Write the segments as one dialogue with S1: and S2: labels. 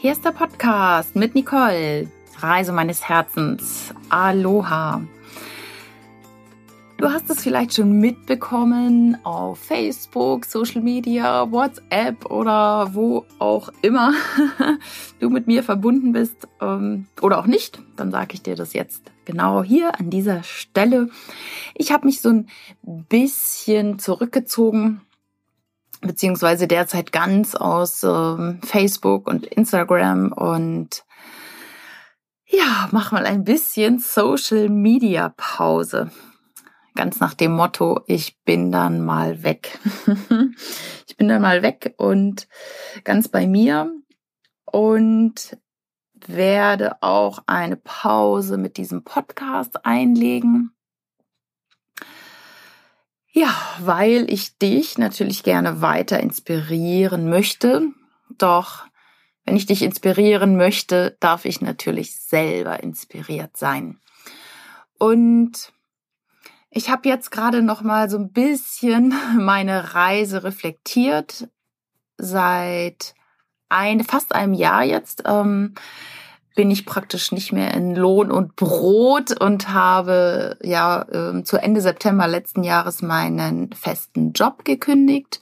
S1: Hier ist der Podcast mit Nicole, Reise meines Herzens. Aloha. Du hast es vielleicht schon mitbekommen auf Facebook, Social Media, WhatsApp oder wo auch immer du mit mir verbunden bist ähm, oder auch nicht. Dann sage ich dir das jetzt genau hier an dieser Stelle. Ich habe mich so ein bisschen zurückgezogen beziehungsweise derzeit ganz aus ähm, Facebook und Instagram und ja, mach mal ein bisschen Social Media Pause ganz nach dem Motto, ich bin dann mal weg. ich bin dann mal weg und ganz bei mir und werde auch eine Pause mit diesem Podcast einlegen. Ja, weil ich dich natürlich gerne weiter inspirieren möchte. Doch wenn ich dich inspirieren möchte, darf ich natürlich selber inspiriert sein. Und ich habe jetzt gerade noch mal so ein bisschen meine Reise reflektiert seit ein, fast einem Jahr jetzt. Ähm, bin ich praktisch nicht mehr in Lohn und Brot und habe ja äh, zu Ende September letzten Jahres meinen festen Job gekündigt.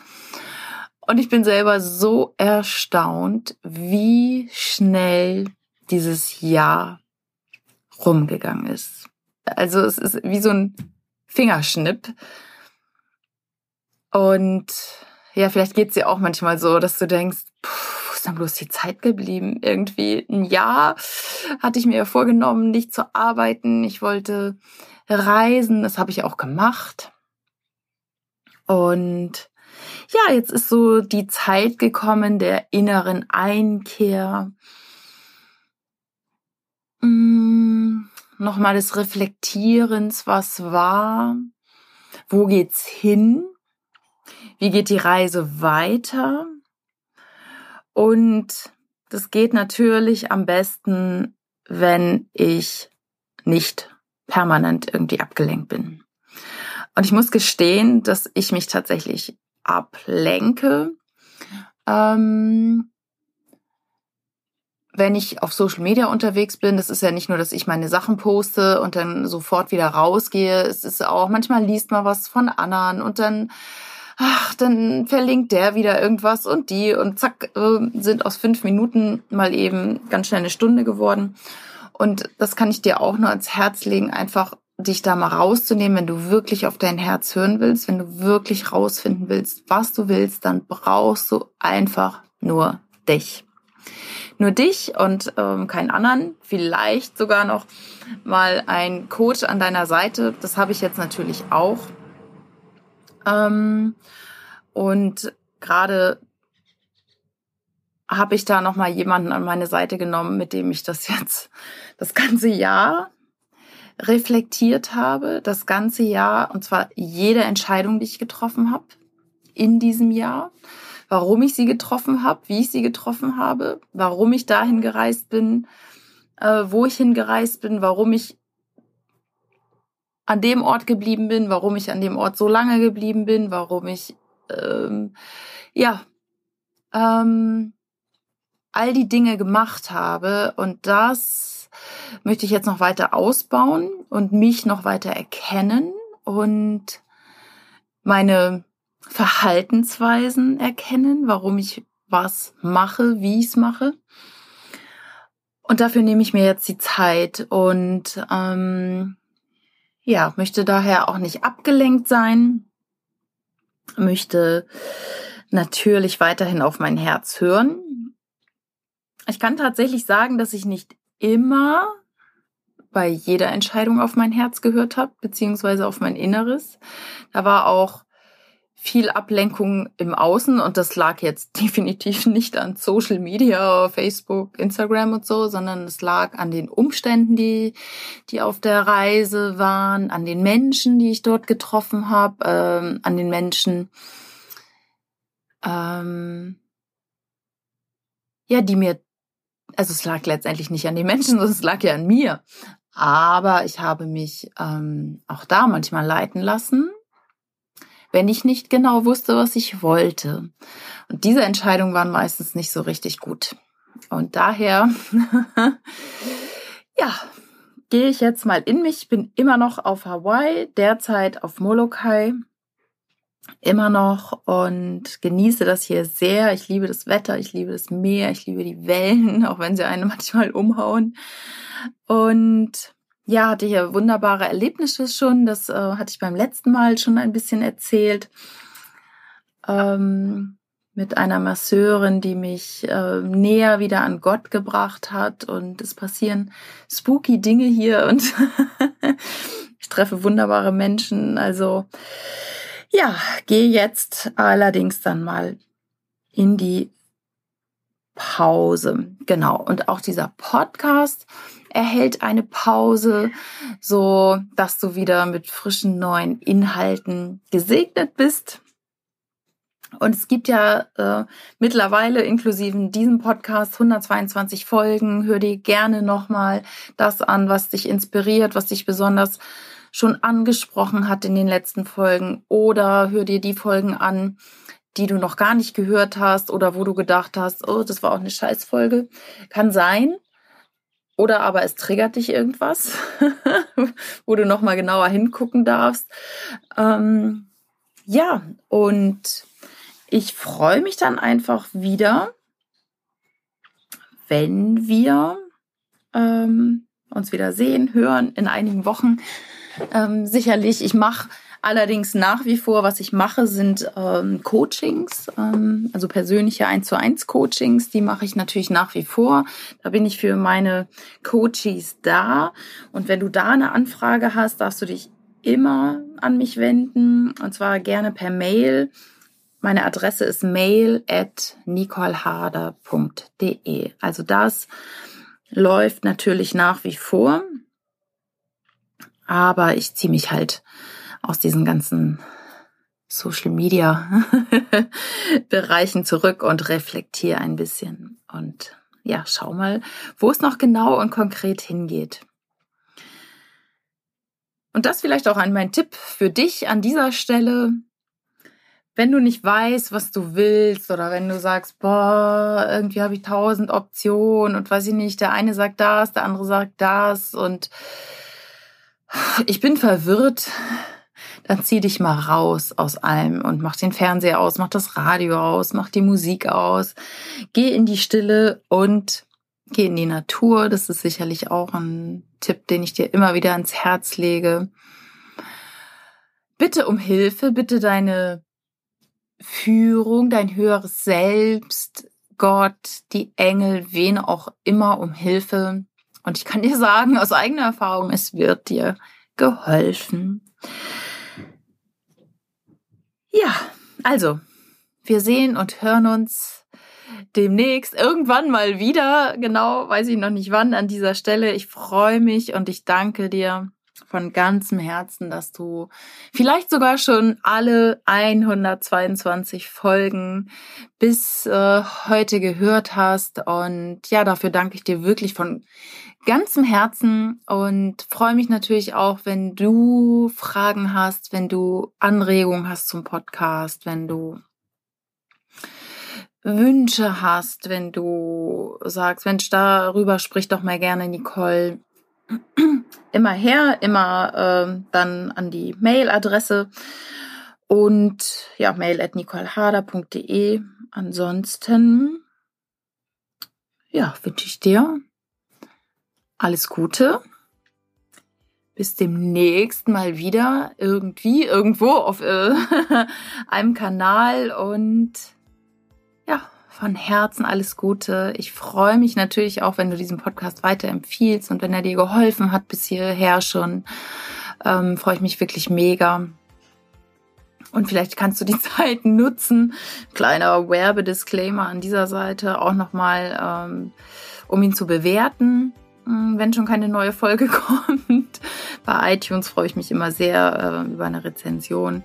S1: Und ich bin selber so erstaunt, wie schnell dieses Jahr rumgegangen ist. Also es ist wie so ein Fingerschnipp. Und ja, vielleicht geht es dir auch manchmal so, dass du denkst, wo ist denn bloß die Zeit geblieben? Irgendwie ein Jahr hatte ich mir vorgenommen, nicht zu arbeiten. Ich wollte reisen, das habe ich auch gemacht. Und ja, jetzt ist so die Zeit gekommen der inneren Einkehr. Mmh nochmal des Reflektierens, was war, wo geht's hin, wie geht die Reise weiter. Und das geht natürlich am besten, wenn ich nicht permanent irgendwie abgelenkt bin. Und ich muss gestehen, dass ich mich tatsächlich ablenke. Ähm, wenn ich auf Social Media unterwegs bin, das ist ja nicht nur, dass ich meine Sachen poste und dann sofort wieder rausgehe. Es ist auch, manchmal liest man was von anderen und dann, ach, dann verlinkt der wieder irgendwas und die und zack, äh, sind aus fünf Minuten mal eben ganz schnell eine Stunde geworden. Und das kann ich dir auch nur ans Herz legen, einfach dich da mal rauszunehmen, wenn du wirklich auf dein Herz hören willst, wenn du wirklich rausfinden willst, was du willst, dann brauchst du einfach nur dich nur dich und ähm, keinen anderen. Vielleicht sogar noch mal ein Coach an deiner Seite. Das habe ich jetzt natürlich auch. Ähm, und gerade habe ich da noch mal jemanden an meine Seite genommen, mit dem ich das jetzt das ganze Jahr reflektiert habe, das ganze Jahr und zwar jede Entscheidung, die ich getroffen habe in diesem Jahr. Warum ich sie getroffen habe, wie ich sie getroffen habe, warum ich dahin gereist bin, äh, wo ich hingereist bin, warum ich an dem Ort geblieben bin, warum ich an dem Ort so lange geblieben bin, warum ich ähm, ja ähm, all die Dinge gemacht habe und das möchte ich jetzt noch weiter ausbauen und mich noch weiter erkennen und meine Verhaltensweisen erkennen, warum ich was mache, wie ich es mache. Und dafür nehme ich mir jetzt die Zeit und ähm, ja, möchte daher auch nicht abgelenkt sein, möchte natürlich weiterhin auf mein Herz hören. Ich kann tatsächlich sagen, dass ich nicht immer bei jeder Entscheidung auf mein Herz gehört habe, beziehungsweise auf mein Inneres. Da war auch viel Ablenkung im Außen und das lag jetzt definitiv nicht an Social Media, Facebook, Instagram und so, sondern es lag an den Umständen, die, die auf der Reise waren, an den Menschen, die ich dort getroffen habe, ähm, an den Menschen, ähm, ja, die mir, also es lag letztendlich nicht an den Menschen, sondern es lag ja an mir. Aber ich habe mich ähm, auch da manchmal leiten lassen wenn ich nicht genau wusste, was ich wollte. Und diese Entscheidungen waren meistens nicht so richtig gut. Und daher, ja, gehe ich jetzt mal in mich. Ich bin immer noch auf Hawaii, derzeit auf Molokai. Immer noch und genieße das hier sehr. Ich liebe das Wetter, ich liebe das Meer, ich liebe die Wellen, auch wenn sie einen manchmal umhauen. Und ja, hatte hier wunderbare Erlebnisse schon. Das äh, hatte ich beim letzten Mal schon ein bisschen erzählt. Ähm, mit einer Masseurin, die mich äh, näher wieder an Gott gebracht hat. Und es passieren spooky Dinge hier und ich treffe wunderbare Menschen. Also ja, gehe jetzt allerdings dann mal in die Pause. Genau. Und auch dieser Podcast erhält eine Pause, so dass du wieder mit frischen neuen Inhalten gesegnet bist. Und es gibt ja äh, mittlerweile inklusive diesem Podcast 122 Folgen. Hör dir gerne nochmal das an, was dich inspiriert, was dich besonders schon angesprochen hat in den letzten Folgen. Oder hör dir die Folgen an, die du noch gar nicht gehört hast oder wo du gedacht hast, oh, das war auch eine Scheißfolge. Kann sein. Oder aber es triggert dich irgendwas, wo du nochmal genauer hingucken darfst. Ähm, ja, und ich freue mich dann einfach wieder, wenn wir ähm, uns wieder sehen, hören in einigen Wochen. Ähm, sicherlich, ich mache allerdings nach wie vor, was ich mache, sind ähm, Coachings, ähm, also persönliche 1 zu 1 Coachings, die mache ich natürlich nach wie vor. Da bin ich für meine Coaches da. Und wenn du da eine Anfrage hast, darfst du dich immer an mich wenden und zwar gerne per Mail meine Adresse ist mail at nicoleharder.de. Also das läuft natürlich nach wie vor, aber ich ziehe mich halt aus diesen ganzen Social Media Bereichen zurück und reflektiere ein bisschen und ja, schau mal, wo es noch genau und konkret hingeht. Und das vielleicht auch an mein Tipp für dich an dieser Stelle wenn du nicht weißt, was du willst oder wenn du sagst, boah, irgendwie habe ich tausend Optionen und weiß ich nicht, der eine sagt das, der andere sagt das und ich bin verwirrt, dann zieh dich mal raus aus allem und mach den Fernseher aus, mach das Radio aus, mach die Musik aus, geh in die Stille und geh in die Natur. Das ist sicherlich auch ein Tipp, den ich dir immer wieder ans Herz lege. Bitte um Hilfe, bitte deine Führung, dein höheres Selbst, Gott, die Engel, wen auch immer um Hilfe. Und ich kann dir sagen, aus eigener Erfahrung, es wird dir geholfen. Ja, also, wir sehen und hören uns demnächst irgendwann mal wieder. Genau, weiß ich noch nicht wann an dieser Stelle. Ich freue mich und ich danke dir von ganzem Herzen, dass du vielleicht sogar schon alle 122 Folgen bis äh, heute gehört hast. Und ja, dafür danke ich dir wirklich von ganzem Herzen und freue mich natürlich auch, wenn du Fragen hast, wenn du Anregungen hast zum Podcast, wenn du Wünsche hast, wenn du sagst, Mensch, darüber sprich doch mal gerne, Nicole immer her, immer äh, dann an die Mailadresse und ja, mail at nicoleharder.de. Ansonsten, ja, wünsche ich dir alles Gute. Bis demnächst mal wieder irgendwie irgendwo auf äh, einem Kanal und von Herzen alles Gute. Ich freue mich natürlich auch, wenn du diesen Podcast weiterempfiehlst und wenn er dir geholfen hat bis hierher schon. Ähm, freue ich mich wirklich mega. Und vielleicht kannst du die Zeit nutzen. Kleiner Werbedisclaimer an dieser Seite auch nochmal, ähm, um ihn zu bewerten, hm, wenn schon keine neue Folge kommt. Bei iTunes freue ich mich immer sehr äh, über eine Rezension.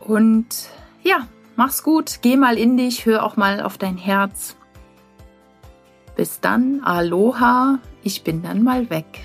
S1: Und ja, Mach's gut, geh mal in dich, hör auch mal auf dein Herz. Bis dann, Aloha, ich bin dann mal weg.